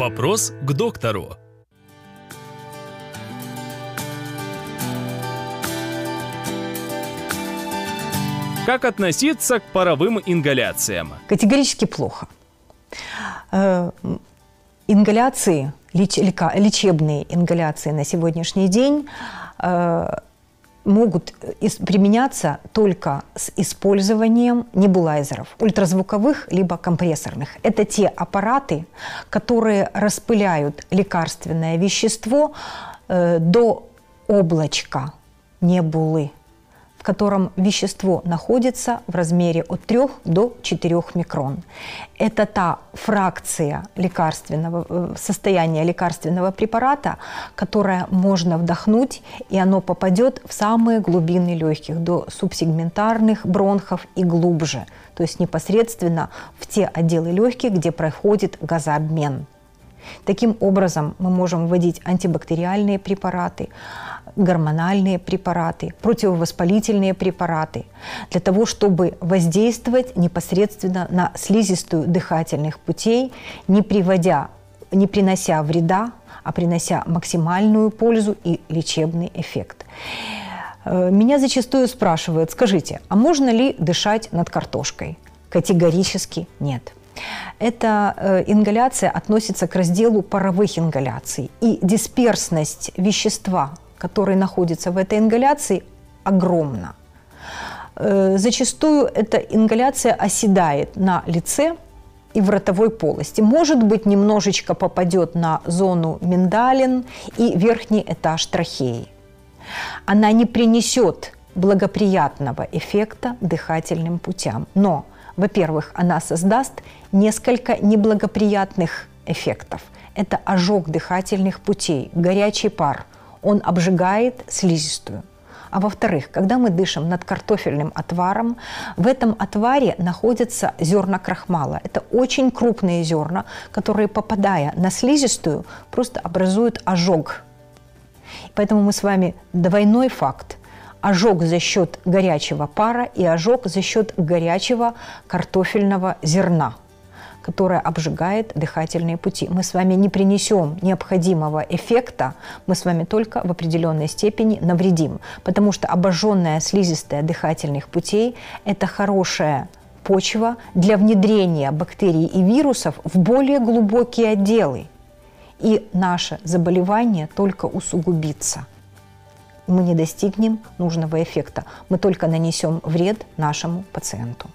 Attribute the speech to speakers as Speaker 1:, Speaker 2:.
Speaker 1: Вопрос к доктору. Как относиться к паровым ингаляциям?
Speaker 2: Категорически плохо. Э, Ингаляции, лечебные ингаляции на сегодняшний день э, могут ис- применяться только с использованием небулайзеров, ультразвуковых либо компрессорных. Это те аппараты, которые распыляют лекарственное вещество э, до облачка небулы в котором вещество находится в размере от 3 до 4 микрон. Это та фракция лекарственного, э, состояния лекарственного препарата, которое можно вдохнуть, и оно попадет в самые глубины легких, до субсегментарных бронхов и глубже, то есть непосредственно в те отделы легких, где проходит газообмен. Таким образом, мы можем вводить антибактериальные препараты, гормональные препараты, противовоспалительные препараты, для того, чтобы воздействовать непосредственно на слизистую дыхательных путей, не приводя, не принося вреда, а принося максимальную пользу и лечебный эффект. Э, Меня зачастую спрашивают, скажите, а можно ли дышать над картошкой? Категорически нет. Эта э, ингаляция относится к разделу паровых ингаляций. И дисперсность вещества, который находится в этой ингаляции, огромна. Э, зачастую эта ингаляция оседает на лице и в ротовой полости. Может быть, немножечко попадет на зону миндалин и верхний этаж трахеи. Она не принесет благоприятного эффекта дыхательным путям. Но, во-первых, она создаст несколько неблагоприятных эффектов. Это ожог дыхательных путей, горячий пар. Он обжигает слизистую. А во-вторых, когда мы дышим над картофельным отваром, в этом отваре находятся зерна крахмала. Это очень крупные зерна, которые, попадая на слизистую, просто образуют ожог. Поэтому мы с вами двойной факт. Ожог за счет горячего пара и ожог за счет горячего картофельного зерна которое обжигает дыхательные пути. Мы с вами не принесем необходимого эффекта, мы с вами только в определенной степени навредим, потому что обожженная слизистая дыхательных путей – это хорошая почва для внедрения бактерий и вирусов в более глубокие отделы. И наше заболевание только усугубится. Мы не достигнем нужного эффекта, мы только нанесем вред нашему пациенту.